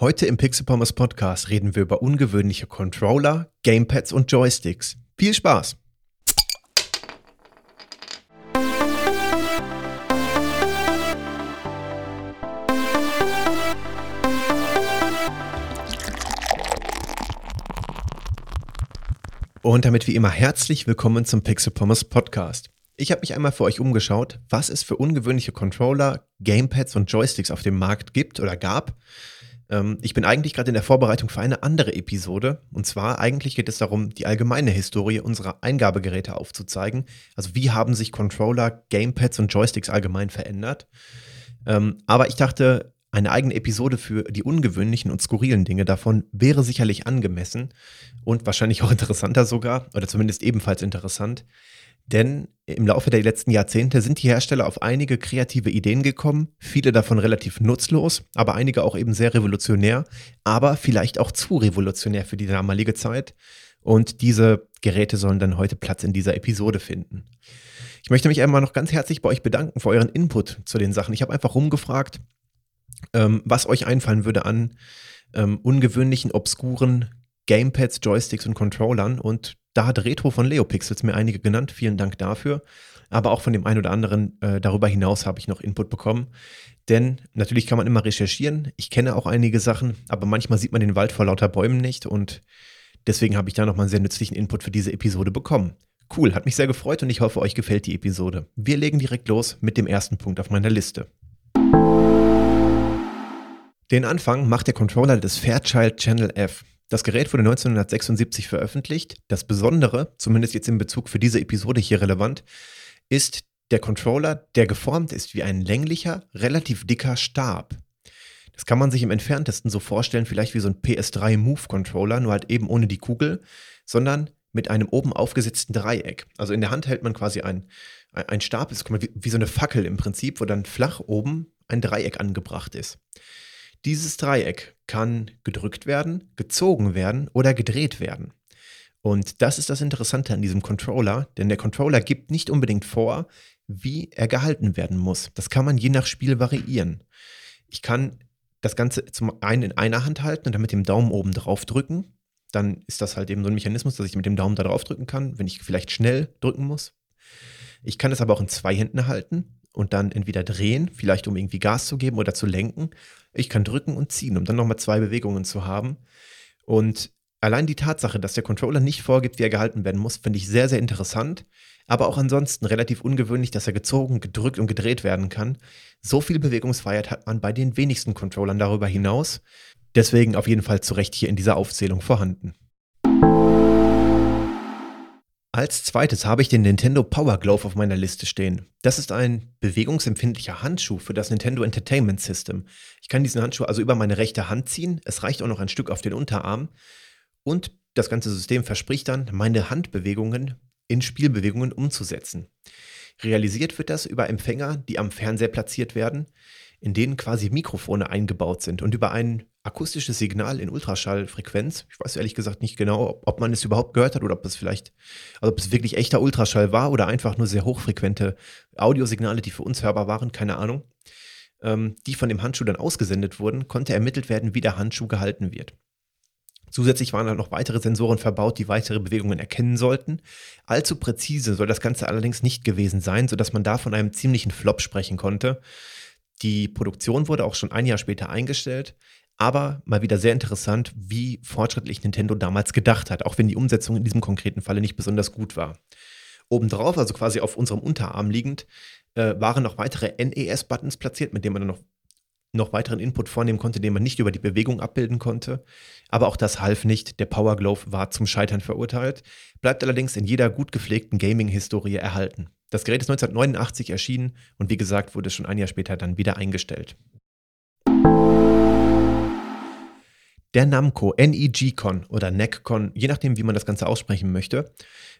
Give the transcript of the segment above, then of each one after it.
Heute im Pixel Pommes Podcast reden wir über ungewöhnliche Controller, Gamepads und Joysticks. Viel Spaß! Und damit wie immer herzlich willkommen zum Pixel Pommes Podcast. Ich habe mich einmal für euch umgeschaut, was es für ungewöhnliche Controller, Gamepads und Joysticks auf dem Markt gibt oder gab ähm, ich bin eigentlich gerade in der Vorbereitung für eine andere Episode. Und zwar eigentlich geht es darum, die allgemeine Historie unserer Eingabegeräte aufzuzeigen. Also wie haben sich Controller, Gamepads und Joysticks allgemein verändert. Ähm, aber ich dachte, eine eigene Episode für die ungewöhnlichen und skurrilen Dinge davon wäre sicherlich angemessen und wahrscheinlich auch interessanter sogar, oder zumindest ebenfalls interessant. Denn im Laufe der letzten Jahrzehnte sind die Hersteller auf einige kreative Ideen gekommen, viele davon relativ nutzlos, aber einige auch eben sehr revolutionär, aber vielleicht auch zu revolutionär für die damalige Zeit. Und diese Geräte sollen dann heute Platz in dieser Episode finden. Ich möchte mich einmal noch ganz herzlich bei euch bedanken für euren Input zu den Sachen. Ich habe einfach rumgefragt, ähm, was euch einfallen würde an ähm, ungewöhnlichen, obskuren Gamepads, Joysticks und Controllern. Und da hat Retro von Leopixels mir einige genannt. Vielen Dank dafür. Aber auch von dem einen oder anderen äh, darüber hinaus habe ich noch Input bekommen. Denn natürlich kann man immer recherchieren. Ich kenne auch einige Sachen, aber manchmal sieht man den Wald vor lauter Bäumen nicht. Und deswegen habe ich da nochmal einen sehr nützlichen Input für diese Episode bekommen. Cool, hat mich sehr gefreut und ich hoffe, euch gefällt die Episode. Wir legen direkt los mit dem ersten Punkt auf meiner Liste. Den Anfang macht der Controller des Fairchild Channel F. Das Gerät wurde 1976 veröffentlicht. Das Besondere, zumindest jetzt in Bezug für diese Episode hier relevant, ist der Controller, der geformt ist wie ein länglicher, relativ dicker Stab. Das kann man sich im entferntesten so vorstellen, vielleicht wie so ein PS3 Move Controller, nur halt eben ohne die Kugel, sondern mit einem oben aufgesetzten Dreieck. Also in der Hand hält man quasi ein, ein Stab, ist wie, wie so eine Fackel im Prinzip, wo dann flach oben ein Dreieck angebracht ist. Dieses Dreieck kann gedrückt werden, gezogen werden oder gedreht werden. Und das ist das Interessante an diesem Controller, denn der Controller gibt nicht unbedingt vor, wie er gehalten werden muss. Das kann man je nach Spiel variieren. Ich kann das Ganze zum einen in einer Hand halten und dann mit dem Daumen oben drauf drücken. Dann ist das halt eben so ein Mechanismus, dass ich mit dem Daumen da drauf drücken kann, wenn ich vielleicht schnell drücken muss. Ich kann es aber auch in zwei Händen halten und dann entweder drehen, vielleicht um irgendwie Gas zu geben oder zu lenken. Ich kann drücken und ziehen, um dann nochmal zwei Bewegungen zu haben. Und allein die Tatsache, dass der Controller nicht vorgibt, wie er gehalten werden muss, finde ich sehr, sehr interessant. Aber auch ansonsten relativ ungewöhnlich, dass er gezogen, gedrückt und gedreht werden kann. So viel Bewegungsfreiheit hat man bei den wenigsten Controllern darüber hinaus. Deswegen auf jeden Fall zu Recht hier in dieser Aufzählung vorhanden. Als zweites habe ich den Nintendo Power Glove auf meiner Liste stehen. Das ist ein bewegungsempfindlicher Handschuh für das Nintendo Entertainment System. Ich kann diesen Handschuh also über meine rechte Hand ziehen. Es reicht auch noch ein Stück auf den Unterarm. Und das ganze System verspricht dann, meine Handbewegungen in Spielbewegungen umzusetzen. Realisiert wird das über Empfänger, die am Fernseher platziert werden, in denen quasi Mikrofone eingebaut sind und über ein akustisches Signal in Ultraschallfrequenz. Ich weiß ehrlich gesagt nicht genau, ob man es überhaupt gehört hat oder ob es vielleicht, also ob es wirklich echter Ultraschall war oder einfach nur sehr hochfrequente Audiosignale, die für uns hörbar waren, keine Ahnung, ähm, die von dem Handschuh dann ausgesendet wurden, konnte ermittelt werden, wie der Handschuh gehalten wird. Zusätzlich waren dann noch weitere Sensoren verbaut, die weitere Bewegungen erkennen sollten. Allzu präzise soll das Ganze allerdings nicht gewesen sein, sodass man da von einem ziemlichen Flop sprechen konnte. Die Produktion wurde auch schon ein Jahr später eingestellt. Aber mal wieder sehr interessant, wie fortschrittlich Nintendo damals gedacht hat, auch wenn die Umsetzung in diesem konkreten Falle nicht besonders gut war. Obendrauf, also quasi auf unserem Unterarm liegend, äh, waren noch weitere NES-Buttons platziert, mit denen man dann noch, noch weiteren Input vornehmen konnte, den man nicht über die Bewegung abbilden konnte. Aber auch das half nicht. Der Power Glove war zum Scheitern verurteilt, bleibt allerdings in jeder gut gepflegten Gaming-Historie erhalten. Das Gerät ist 1989 erschienen und wie gesagt wurde es schon ein Jahr später dann wieder eingestellt. Der Namco NEG-Con oder NEC-Con, je nachdem, wie man das Ganze aussprechen möchte,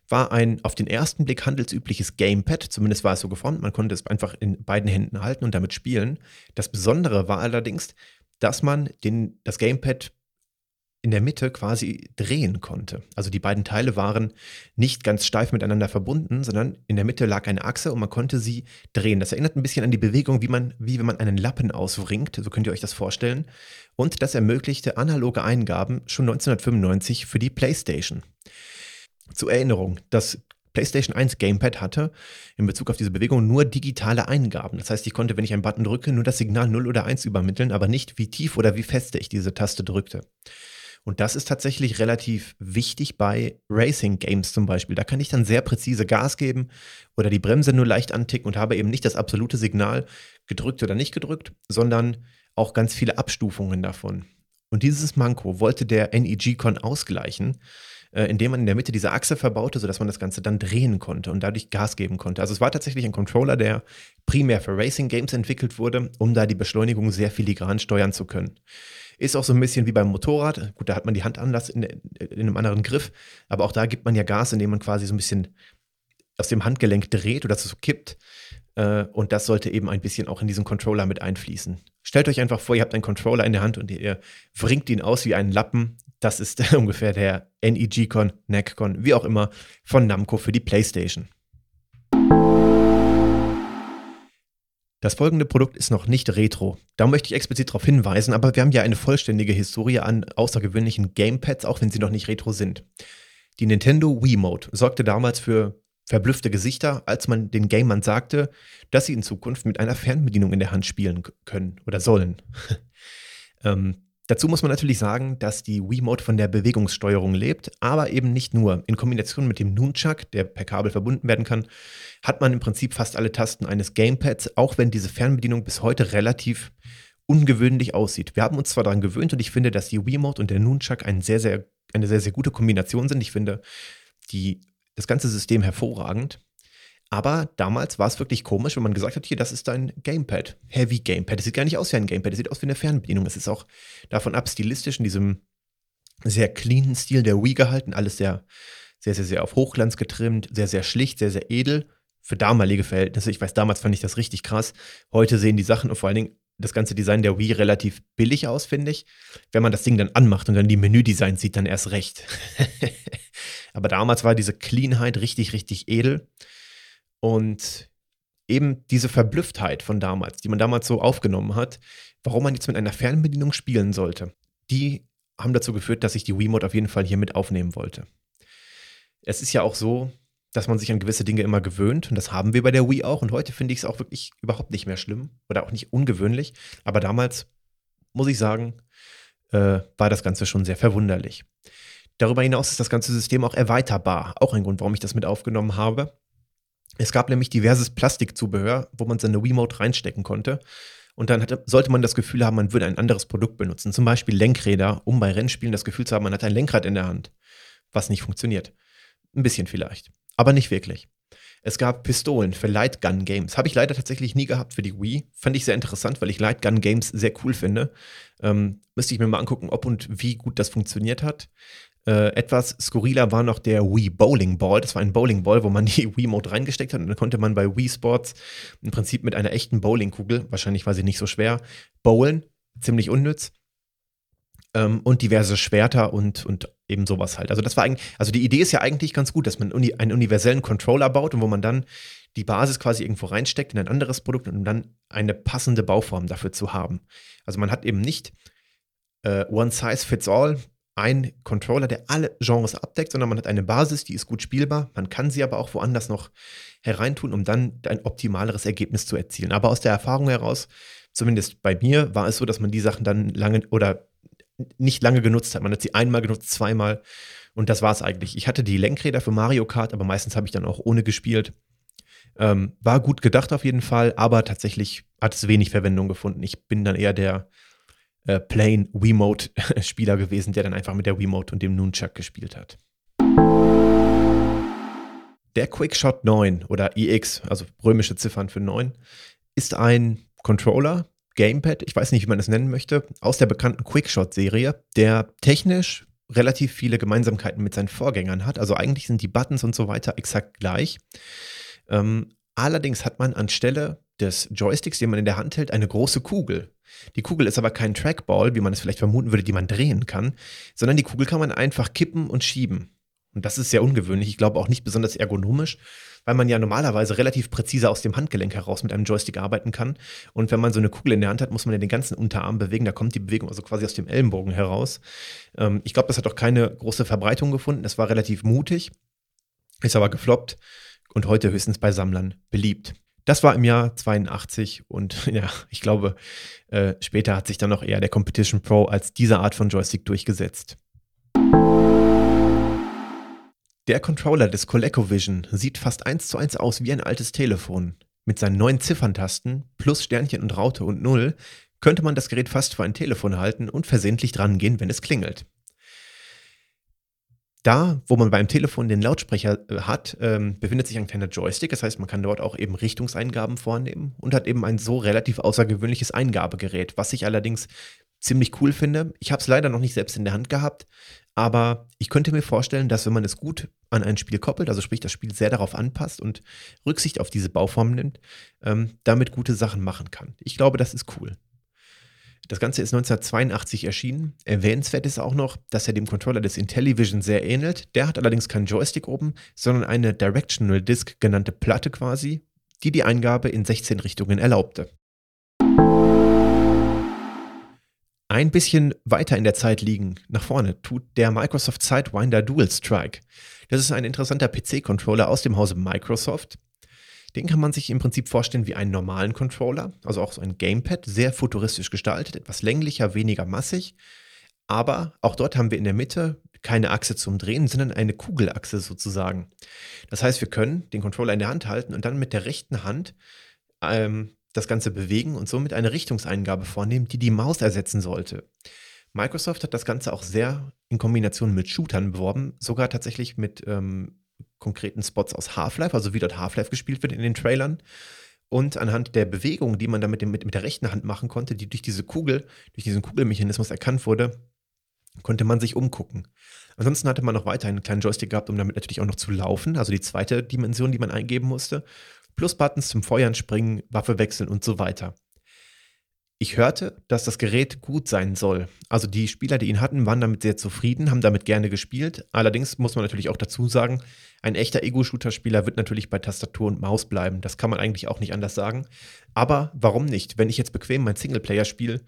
war ein auf den ersten Blick handelsübliches Gamepad, zumindest war es so geformt, man konnte es einfach in beiden Händen halten und damit spielen. Das Besondere war allerdings, dass man den, das Gamepad in der Mitte quasi drehen konnte. Also die beiden Teile waren nicht ganz steif miteinander verbunden, sondern in der Mitte lag eine Achse und man konnte sie drehen. Das erinnert ein bisschen an die Bewegung, wie man, wie wenn man einen Lappen ausringt, so könnt ihr euch das vorstellen. Und das ermöglichte analoge Eingaben schon 1995 für die PlayStation. Zur Erinnerung, das PlayStation 1 Gamepad hatte in Bezug auf diese Bewegung nur digitale Eingaben. Das heißt, ich konnte, wenn ich einen Button drücke, nur das Signal 0 oder 1 übermitteln, aber nicht, wie tief oder wie feste ich diese Taste drückte. Und das ist tatsächlich relativ wichtig bei Racing Games zum Beispiel. Da kann ich dann sehr präzise Gas geben oder die Bremse nur leicht anticken und habe eben nicht das absolute Signal gedrückt oder nicht gedrückt, sondern auch ganz viele Abstufungen davon. Und dieses Manko wollte der NEG-Con ausgleichen äh, indem man in der Mitte diese Achse verbaute, sodass man das Ganze dann drehen konnte und dadurch Gas geben konnte. Also es war tatsächlich ein Controller, der primär für Racing Games entwickelt wurde, um da die Beschleunigung sehr filigran steuern zu können. Ist auch so ein bisschen wie beim Motorrad. Gut, da hat man die Hand anders in, in einem anderen Griff, aber auch da gibt man ja Gas, indem man quasi so ein bisschen aus dem Handgelenk dreht oder so kippt. Äh, und das sollte eben ein bisschen auch in diesen Controller mit einfließen. Stellt euch einfach vor, ihr habt einen Controller in der Hand und ihr bringt ihn aus wie einen Lappen das ist ungefähr der NEG-Con, NEC-Con, wie auch immer, von Namco für die PlayStation. Das folgende Produkt ist noch nicht retro. Da möchte ich explizit darauf hinweisen, aber wir haben ja eine vollständige Historie an außergewöhnlichen Gamepads, auch wenn sie noch nicht retro sind. Die Nintendo Wiimote sorgte damals für verblüffte Gesichter, als man den Gamern sagte, dass sie in Zukunft mit einer Fernbedienung in der Hand spielen können oder sollen. ähm, Dazu muss man natürlich sagen, dass die Wiimote von der Bewegungssteuerung lebt, aber eben nicht nur. In Kombination mit dem Nunchuck, der per Kabel verbunden werden kann, hat man im Prinzip fast alle Tasten eines Gamepads, auch wenn diese Fernbedienung bis heute relativ ungewöhnlich aussieht. Wir haben uns zwar daran gewöhnt und ich finde, dass die Wiimote und der Nunchuck ein sehr, sehr, eine sehr, sehr gute Kombination sind. Ich finde die, das ganze System hervorragend. Aber damals war es wirklich komisch, wenn man gesagt hat, hier, das ist dein Gamepad. Heavy Gamepad. Das sieht gar nicht aus wie ein Gamepad, das sieht aus wie eine Fernbedienung. Es ist auch davon ab stilistisch in diesem sehr cleanen Stil der Wii gehalten. Alles sehr, sehr, sehr, sehr auf Hochglanz getrimmt, sehr, sehr schlicht, sehr, sehr edel. Für damalige Verhältnisse. Ich weiß, damals fand ich das richtig krass. Heute sehen die Sachen und vor allen Dingen das ganze Design der Wii relativ billig aus, finde ich. Wenn man das Ding dann anmacht und dann die Menüdesigns sieht, dann erst recht. Aber damals war diese Cleanheit richtig, richtig edel. Und eben diese Verblüfftheit von damals, die man damals so aufgenommen hat, warum man jetzt mit einer Fernbedienung spielen sollte, die haben dazu geführt, dass ich die Wiimote auf jeden Fall hier mit aufnehmen wollte. Es ist ja auch so, dass man sich an gewisse Dinge immer gewöhnt und das haben wir bei der Wii auch und heute finde ich es auch wirklich überhaupt nicht mehr schlimm oder auch nicht ungewöhnlich, aber damals muss ich sagen, äh, war das Ganze schon sehr verwunderlich. Darüber hinaus ist das ganze System auch erweiterbar, auch ein Grund, warum ich das mit aufgenommen habe. Es gab nämlich diverses Plastikzubehör, wo man seine Wiimote reinstecken konnte. Und dann hatte, sollte man das Gefühl haben, man würde ein anderes Produkt benutzen. Zum Beispiel Lenkräder, um bei Rennspielen das Gefühl zu haben, man hat ein Lenkrad in der Hand. Was nicht funktioniert. Ein bisschen vielleicht. Aber nicht wirklich. Es gab Pistolen für Lightgun Games. Habe ich leider tatsächlich nie gehabt für die Wii. Fand ich sehr interessant, weil ich Lightgun Games sehr cool finde. Ähm, müsste ich mir mal angucken, ob und wie gut das funktioniert hat. Äh, etwas skurriler war noch der Wii Bowling Ball. Das war ein Bowling Ball, wo man die Wii Mode reingesteckt hat und dann konnte man bei Wii Sports im Prinzip mit einer echten Bowlingkugel, wahrscheinlich war sie nicht so schwer, bowlen. Ziemlich unnütz. Ähm, und diverse Schwerter und, und eben sowas halt. Also das war eigentlich, also die Idee ist ja eigentlich ganz gut, dass man uni einen universellen Controller baut und wo man dann die Basis quasi irgendwo reinsteckt in ein anderes Produkt, um dann eine passende Bauform dafür zu haben. Also man hat eben nicht äh, One Size Fits All, ein Controller, der alle Genres abdeckt, sondern man hat eine Basis, die ist gut spielbar. Man kann sie aber auch woanders noch hereintun, um dann ein optimaleres Ergebnis zu erzielen. Aber aus der Erfahrung heraus, zumindest bei mir, war es so, dass man die Sachen dann lange oder nicht lange genutzt hat. Man hat sie einmal genutzt, zweimal und das war es eigentlich. Ich hatte die Lenkräder für Mario Kart, aber meistens habe ich dann auch ohne gespielt. Ähm, war gut gedacht auf jeden Fall, aber tatsächlich hat es wenig Verwendung gefunden. Ich bin dann eher der äh, plain Wiimote-Spieler gewesen, der dann einfach mit der Wiimote und dem Nunchuck gespielt hat. Der Quickshot 9 oder EX, also römische Ziffern für 9, ist ein Controller, Gamepad, ich weiß nicht, wie man es nennen möchte, aus der bekannten Quickshot-Serie, der technisch relativ viele Gemeinsamkeiten mit seinen Vorgängern hat. Also eigentlich sind die Buttons und so weiter exakt gleich. Ähm, allerdings hat man anstelle des Joysticks, den man in der Hand hält, eine große Kugel Die Kugel ist aber kein Trackball, wie man es vielleicht vermuten würde, die man drehen kann, sondern die Kugel kann man einfach kippen und schieben. Und das ist sehr ungewöhnlich, ich glaube auch nicht besonders ergonomisch, weil man ja normalerweise relativ präzise aus dem Handgelenk heraus mit einem Joystick arbeiten kann. Und wenn man so eine Kugel in der Hand hat, muss man ja den ganzen Unterarm bewegen. Da kommt die Bewegung also quasi aus dem Ellenbogen heraus. Ähm, ich glaube, das hat auch keine große Verbreitung gefunden. Es war relativ mutig, ist aber gefloppt und heute höchstens bei Sammlern beliebt. Das war im Jahr 82 und ja, ich glaube, äh, später hat sich dann noch eher der Competition Pro als diese Art von Joystick durchgesetzt. Der Controller des ColecoVision sieht fast eins zu eins aus wie ein altes Telefon. Mit seinen neun Zifferntasten plus Sternchen und Raute und Null könnte man das Gerät fast für ein Telefon halten und versehentlich drangehen, wenn es klingelt. Da, wo man beim Telefon den Lautsprecher äh, hat, ähm, befindet sich ein kleiner Joystick. Das heißt, man kann dort auch eben Richtungseingaben vornehmen und hat eben ein so relativ außergewöhnliches Eingabegerät, was ich allerdings ziemlich cool finde. Ich habe es leider noch nicht selbst in der Hand gehabt, aber ich könnte mir vorstellen, dass wenn man es gut an ein Spiel koppelt, also sprich das Spiel sehr darauf anpasst und Rücksicht auf diese Bauform nimmt, ähm, damit gute Sachen machen kann. Ich glaube, das ist cool. Das Ganze ist 1982 erschienen. Erwähnenswert ist auch noch, dass er dem Controller des Intellivision sehr ähnelt. Der hat allerdings keinen Joystick oben, sondern eine Directional Disc genannte Platte quasi, die die Eingabe in 16 Richtungen erlaubte. Ein bisschen weiter in der Zeit liegen, nach vorne, tut der Microsoft Sidewinder Dual Strike. Das ist ein interessanter PC-Controller aus dem Hause Microsoft. Den kann man sich im Prinzip vorstellen wie einen normalen Controller, also auch so ein Gamepad, sehr futuristisch gestaltet, etwas länglicher, weniger massig. Aber auch dort haben wir in der Mitte keine Achse zum Drehen, sondern eine Kugelachse sozusagen. Das heißt, wir können den Controller in der Hand halten und dann mit der rechten Hand ähm, das Ganze bewegen und somit eine Richtungseingabe vornehmen, die die Maus ersetzen sollte. Microsoft hat das Ganze auch sehr in Kombination mit Shootern beworben, sogar tatsächlich mit ähm, konkreten Spots aus Half-Life, also wie dort Half-Life gespielt wird in den Trailern. Und anhand der Bewegung, die man dann mit, dem, mit, mit der rechten Hand machen konnte, die durch diese Kugel, durch diesen Kugelmechanismus erkannt wurde, konnte man sich umgucken. Ansonsten hatte man noch weiter einen kleinen Joystick gehabt, um damit natürlich auch noch zu laufen, also die zweite Dimension, die man eingeben musste plus Buttons zum Feuern, Springen, Waffe wechseln und so weiter. Ich hörte, dass das Gerät gut sein soll. Also die Spieler, die ihn hatten, waren damit sehr zufrieden, haben damit gerne gespielt. Allerdings muss man natürlich auch dazu sagen, ein echter Ego-Shooter-Spieler wird natürlich bei Tastatur und Maus bleiben. Das kann man eigentlich auch nicht anders sagen. Aber warum nicht? Wenn ich jetzt bequem mein Singleplayer-Spiel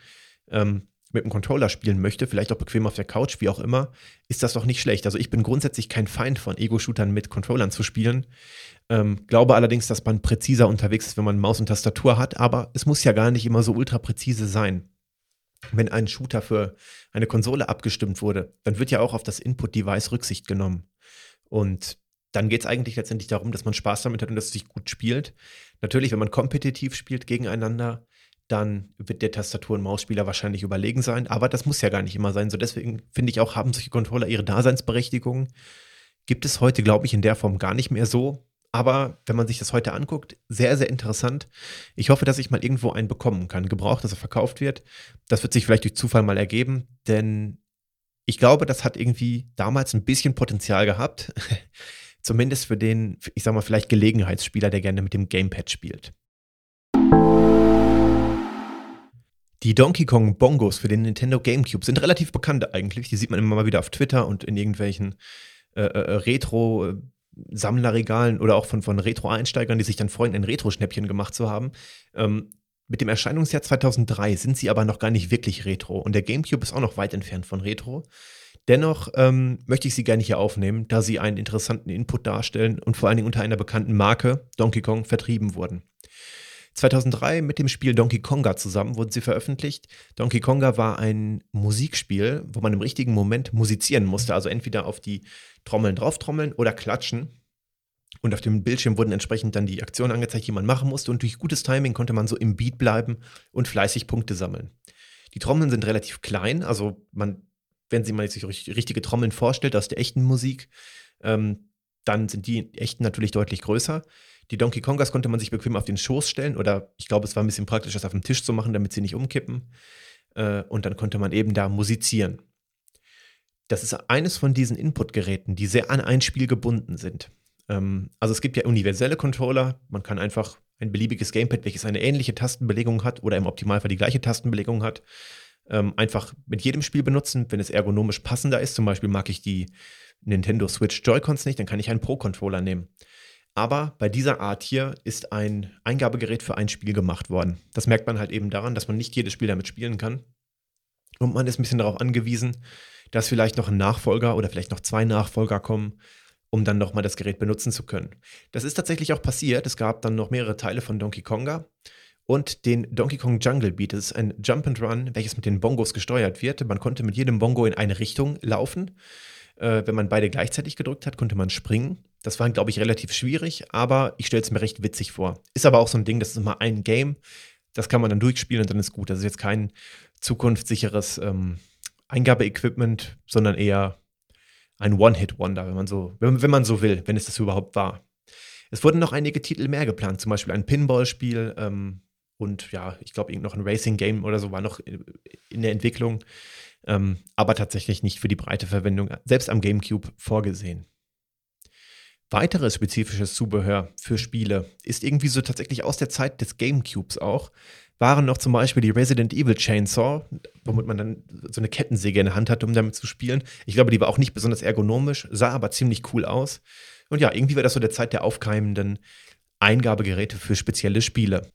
ähm, mit dem Controller spielen möchte, vielleicht auch bequem auf der Couch, wie auch immer, ist das doch nicht schlecht. Also ich bin grundsätzlich kein Feind von Ego-Shootern mit Controllern zu spielen. Ähm, glaube allerdings, dass man präziser unterwegs ist, wenn man Maus und Tastatur hat, aber es muss ja gar nicht immer so ultra präzise sein. Wenn ein Shooter für eine Konsole abgestimmt wurde, dann wird ja auch auf das Input-Device Rücksicht genommen. Und dann geht es eigentlich letztendlich darum, dass man Spaß damit hat und dass es sich gut spielt. Natürlich, wenn man kompetitiv spielt gegeneinander, dann wird der Tastatur- und Mausspieler wahrscheinlich überlegen sein. Aber das muss ja gar nicht immer sein. So deswegen finde ich auch, haben solche Controller ihre Daseinsberechtigung. Gibt es heute, glaube ich, in der Form gar nicht mehr so. Aber wenn man sich das heute anguckt, sehr, sehr interessant. Ich hoffe, dass ich mal irgendwo einen bekommen kann. Gebraucht, dass er verkauft wird. Das wird sich vielleicht durch Zufall mal ergeben, denn ich glaube, das hat irgendwie damals ein bisschen Potenzial gehabt. Zumindest für den, ich sag mal, vielleicht Gelegenheitsspieler, der gerne mit dem Gamepad spielt. Die Donkey Kong Bongos für den Nintendo GameCube sind relativ bekannt eigentlich. Die sieht man immer mal wieder auf Twitter und in irgendwelchen äh, äh, Retro- Sammlerregalen oder auch von, von Retro-Einsteigern, die sich dann freuen, ein Retro-Schnäppchen gemacht zu haben. Ähm, mit dem Erscheinungsjahr 2003 sind sie aber noch gar nicht wirklich Retro und der GameCube ist auch noch weit entfernt von Retro. Dennoch ähm, möchte ich sie gerne hier aufnehmen, da sie einen interessanten Input darstellen und vor allen Dingen unter einer bekannten Marke, Donkey Kong, vertrieben wurden. 2003 mit dem Spiel Donkey Konga zusammen wurden sie veröffentlicht. Donkey Konga war ein Musikspiel, wo man im richtigen Moment musizieren musste, also entweder auf die Trommeln drauftrommeln oder klatschen. Und auf dem Bildschirm wurden entsprechend dann die Aktionen angezeigt, die man machen musste. Und durch gutes Timing konnte man so im Beat bleiben und fleißig Punkte sammeln. Die Trommeln sind relativ klein, also man, wenn sie mal sich richtige Trommeln vorstellt aus der echten Musik, ähm, dann sind die echten natürlich deutlich größer. Die Donkey Kongas konnte man sich bequem auf den Schoß stellen oder ich glaube, es war ein bisschen praktisch, das auf dem Tisch zu machen, damit sie nicht umkippen. Äh, und dann konnte man eben da musizieren. Das ist eines von diesen Input-Geräten, die sehr an ein Spiel gebunden sind. Ähm, also es gibt ja universelle Controller, man kann einfach ein beliebiges Gamepad, welches eine ähnliche Tastenbelegung hat oder im Optimalfall die gleiche Tastenbelegung hat, ähm, einfach mit jedem Spiel benutzen, wenn es ergonomisch passender ist. Zum Beispiel mag ich die Nintendo Switch Joy-Cons nicht, dann kann ich einen Pro-Controller nehmen. Aber bei dieser Art hier ist ein Eingabegerät für ein Spiel gemacht worden. Das merkt man halt eben daran, dass man nicht jedes Spiel damit spielen kann. Und man ist ein bisschen darauf angewiesen, dass vielleicht noch ein Nachfolger oder vielleicht noch zwei Nachfolger kommen, um dann nochmal das Gerät benutzen zu können. Das ist tatsächlich auch passiert. Es gab dann noch mehrere Teile von Donkey Konga und den Donkey Kong Jungle Beat. Das ist ein Jump and Run, welches mit den Bongos gesteuert wird. Man konnte mit jedem Bongo in eine Richtung laufen. Äh, wenn man beide gleichzeitig gedrückt hat, konnte man springen. Das war, glaube ich, relativ schwierig, aber ich stelle es mir recht witzig vor. Ist aber auch so ein Ding, das ist immer ein Game. Das kann man dann durchspielen und dann ist gut. Das ist jetzt kein zukunftssicheres ähm, Eingabeequipment, sondern eher ein One-Hit-Wonder, wenn man so, wenn, wenn man so will, wenn es das überhaupt war. Es wurden noch einige Titel mehr geplant, zum Beispiel ein Pinball-Spiel ähm, und ja, ich glaube, noch ein Racing-Game oder so war noch in der Entwicklung, ähm, aber tatsächlich nicht für die breite Verwendung, selbst am GameCube vorgesehen. Weiteres spezifisches Zubehör für Spiele ist irgendwie so tatsächlich aus der Zeit des GameCubes auch waren noch zum Beispiel die Resident Evil Chainsaw, womit man dann so eine Kettensäge in der Hand hatte, um damit zu spielen. Ich glaube, die war auch nicht besonders ergonomisch, sah aber ziemlich cool aus. Und ja, irgendwie war das so der Zeit der aufkeimenden Eingabegeräte für spezielle Spiele.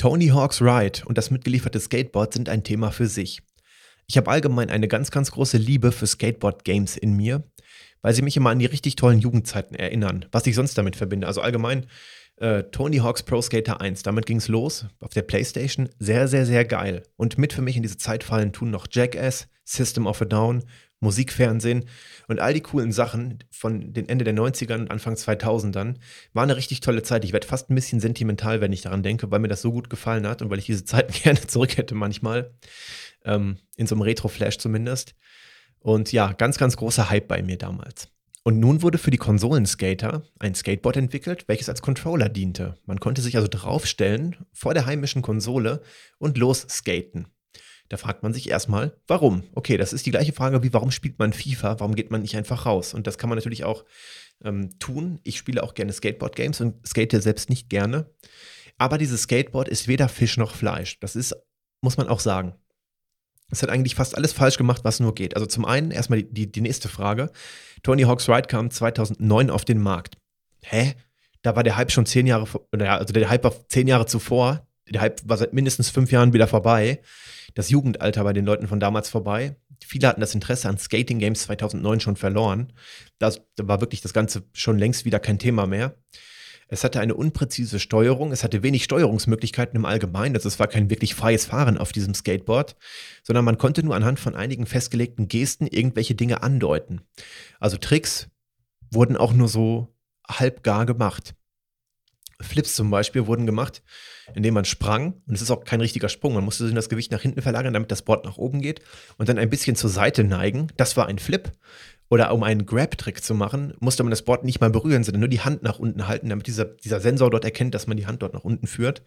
Tony Hawk's Ride und das mitgelieferte Skateboard sind ein Thema für sich. Ich habe allgemein eine ganz, ganz große Liebe für Skateboard-Games in mir, weil sie mich immer an die richtig tollen Jugendzeiten erinnern, was ich sonst damit verbinde. Also allgemein äh, Tony Hawk's Pro Skater 1. Damit ging es los auf der PlayStation. Sehr, sehr, sehr geil. Und mit für mich in diese Zeit fallen tun noch Jackass, System of a Down, Musikfernsehen und all die coolen Sachen von den Ende der 90ern und Anfang 2000ern. War eine richtig tolle Zeit. Ich werde fast ein bisschen sentimental, wenn ich daran denke, weil mir das so gut gefallen hat und weil ich diese Zeiten gerne zurück hätte manchmal. Ähm, in so einem Retro-Flash zumindest. Und ja, ganz, ganz großer Hype bei mir damals. Und nun wurde für die Konsolenskater ein Skateboard entwickelt, welches als Controller diente. Man konnte sich also draufstellen vor der heimischen Konsole und losskaten. Da fragt man sich erstmal, warum? Okay, das ist die gleiche Frage wie, warum spielt man FIFA? Warum geht man nicht einfach raus? Und das kann man natürlich auch ähm, tun. Ich spiele auch gerne Skateboard-Games und skate selbst nicht gerne. Aber dieses Skateboard ist weder Fisch noch Fleisch. Das ist, muss man auch sagen. Es hat eigentlich fast alles falsch gemacht, was nur geht. Also zum einen erstmal die, die, die nächste Frage. Tony Hawk's Ride kam 2009 auf den Markt. Hä? Da war der Hype schon zehn Jahre, oder also der Hype war zehn Jahre zuvor. Der Hype war seit mindestens fünf Jahren wieder vorbei. Das Jugendalter bei den Leuten von damals vorbei. Viele hatten das Interesse an Skating Games 2009 schon verloren. Das, da war wirklich das Ganze schon längst wieder kein Thema mehr. Es hatte eine unpräzise Steuerung, es hatte wenig Steuerungsmöglichkeiten im Allgemeinen, also es war kein wirklich freies Fahren auf diesem Skateboard, sondern man konnte nur anhand von einigen festgelegten Gesten irgendwelche Dinge andeuten. Also Tricks wurden auch nur so halbgar gemacht. Flips zum Beispiel wurden gemacht, indem man sprang. Und es ist auch kein richtiger Sprung. Man musste das Gewicht nach hinten verlagern, damit das Board nach oben geht. Und dann ein bisschen zur Seite neigen. Das war ein Flip. Oder um einen Grab-Trick zu machen, musste man das Board nicht mal berühren, sondern nur die Hand nach unten halten, damit dieser, dieser Sensor dort erkennt, dass man die Hand dort nach unten führt.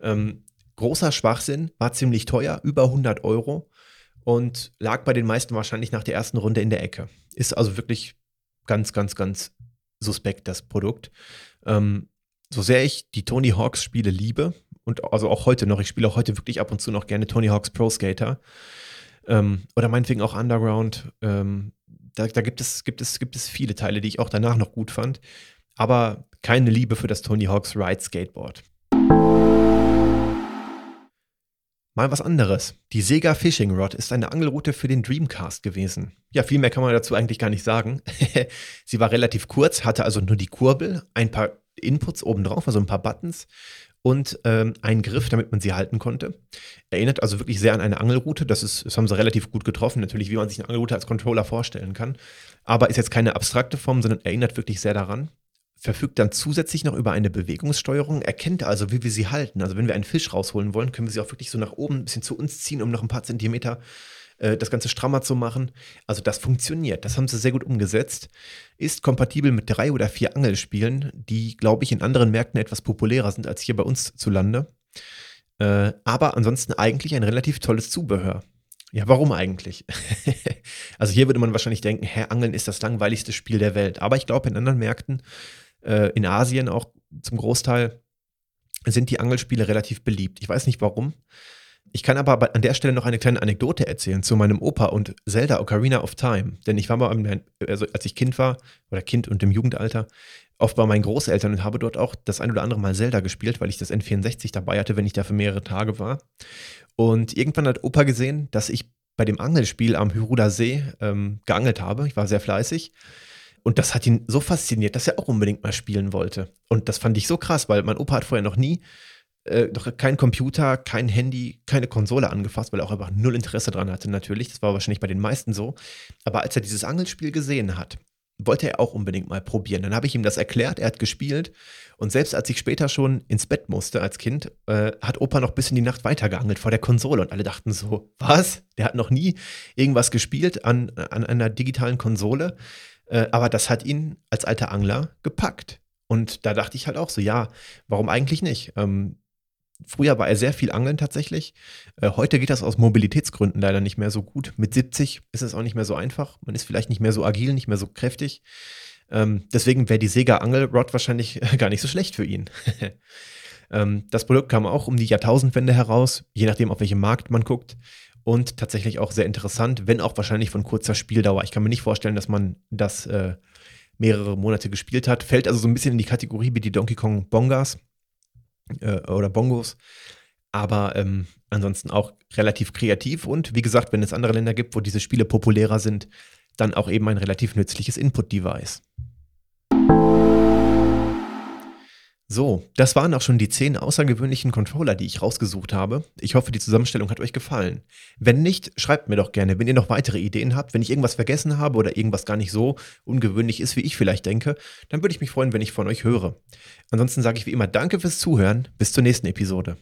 Ähm, großer Schwachsinn, war ziemlich teuer, über 100 Euro und lag bei den meisten wahrscheinlich nach der ersten Runde in der Ecke. Ist also wirklich ganz, ganz, ganz suspekt, das Produkt. Ähm, so sehr ich die Tony Hawks Spiele liebe und also auch heute noch, ich spiele auch heute wirklich ab und zu noch gerne Tony Hawks Pro Skater ähm, oder meinetwegen auch Underground, ähm, da, da, gibt, es, gibt, es, gibt es viele Teile, die ich auch danach noch gut fand, aber keine Liebe für das Tony Hawk's Ride Skateboard. Mal was anderes. Die Sega Fishing Rod ist eine Angelroute für den Dreamcast gewesen. Ja, viel mehr kann man dazu eigentlich gar nicht sagen. Sie war relativ kurz, hatte also nur die Kurbel, ein paar Inputs obendrauf, also ein paar Buttons und ähm, einen Griff, damit man sie halten konnte. Erinnert also wirklich sehr an eine Angelroute. Das, ist, das haben sie relativ gut getroffen, natürlich, wie man sich eine Angelroute als Controller vorstellen kann. Aber ist jetzt keine abstrakte Form, sondern erinnert wirklich sehr daran. Verfügt dann zusätzlich noch über eine Bewegungssteuerung, erkennt also, wie wir sie halten. Also wenn wir einen Fisch rausholen wollen, können wir sie auch wirklich so nach oben ein bisschen zu uns ziehen, um noch ein paar Zentimeter äh, das Ganze strammer zu machen. Also das funktioniert. Das haben sie sehr gut umgesetzt. Ist kompatibel mit drei oder vier Angelspielen, die, glaube ich, in anderen Märkten etwas populärer sind als hier bei uns zu Lande. Äh, aber ansonsten eigentlich ein relativ tolles Zubehör. Ja, warum eigentlich? also hier würde man wahrscheinlich denken, hä, Angeln ist das langweiligste Spiel der Welt. Aber ich glaube, in anderen Märkten äh, in Asien auch zum Großteil, sind die Angelspiele relativ beliebt. Ich weiß nicht warum. Ich kann aber an der Stelle noch eine kleine Anekdote erzählen zu meinem Opa und Zelda Ocarina of Time. Denn ich war mal, also als ich Kind war, oder Kind und im Jugendalter, oft bei meinen Großeltern und habe dort auch das ein oder andere Mal Zelda gespielt, weil ich das N64 dabei hatte, wenn ich da für mehrere Tage war. Und irgendwann hat Opa gesehen, dass ich bei dem Angelspiel am Hyruda See ähm, geangelt habe. Ich war sehr fleißig. Und das hat ihn so fasziniert, dass er auch unbedingt mal spielen wollte. Und das fand ich so krass, weil mein Opa hat vorher noch nie äh, kein Computer, kein Handy, keine Konsole angefasst, weil er auch einfach null Interesse dran hatte, natürlich. Das war wahrscheinlich bei den meisten so. Aber als er dieses Angelspiel gesehen hat, wollte er auch unbedingt mal probieren. Dann habe ich ihm das erklärt, er hat gespielt. Und selbst als ich später schon ins Bett musste als Kind, äh, hat Opa noch bis in die Nacht weitergeangelt vor der Konsole. Und alle dachten so, was? Der hat noch nie irgendwas gespielt an, an einer digitalen Konsole. Äh, aber das hat ihn als alter Angler gepackt. Und da dachte ich halt auch so, ja, warum eigentlich nicht? Ähm, Früher war er sehr viel angeln tatsächlich. Äh, heute geht das aus Mobilitätsgründen leider nicht mehr so gut. Mit 70 ist es auch nicht mehr so einfach. Man ist vielleicht nicht mehr so agil, nicht mehr so kräftig. Ähm, deswegen wäre die Sega Angelrod wahrscheinlich gar nicht so schlecht für ihn. ähm, das Produkt kam auch um die Jahrtausendwende heraus, je nachdem, auf welchem Markt man guckt. Und tatsächlich auch sehr interessant, wenn auch wahrscheinlich von kurzer Spieldauer. Ich kann mir nicht vorstellen, dass man das äh, mehrere Monate gespielt hat. Fällt also so ein bisschen in die Kategorie wie die Donkey Kong Bongas äh, oder Bongos. Aber ähm, ansonsten auch relativ kreativ und wie gesagt, wenn es andere Länder gibt, wo diese Spiele populärer sind, dann auch eben ein relativ nützliches Input-Device. So, das waren auch schon die zehn außergewöhnlichen Controller, die ich rausgesucht habe. Ich hoffe, die Zusammenstellung hat euch gefallen. Wenn nicht, schreibt mir doch gerne, wenn ihr noch weitere Ideen habt. Wenn ich irgendwas vergessen habe oder irgendwas gar nicht so ungewöhnlich ist, wie ich vielleicht denke, dann würde ich mich freuen, wenn ich von euch höre. Ansonsten sage ich wie immer Danke fürs Zuhören. Bis zur nächsten Episode.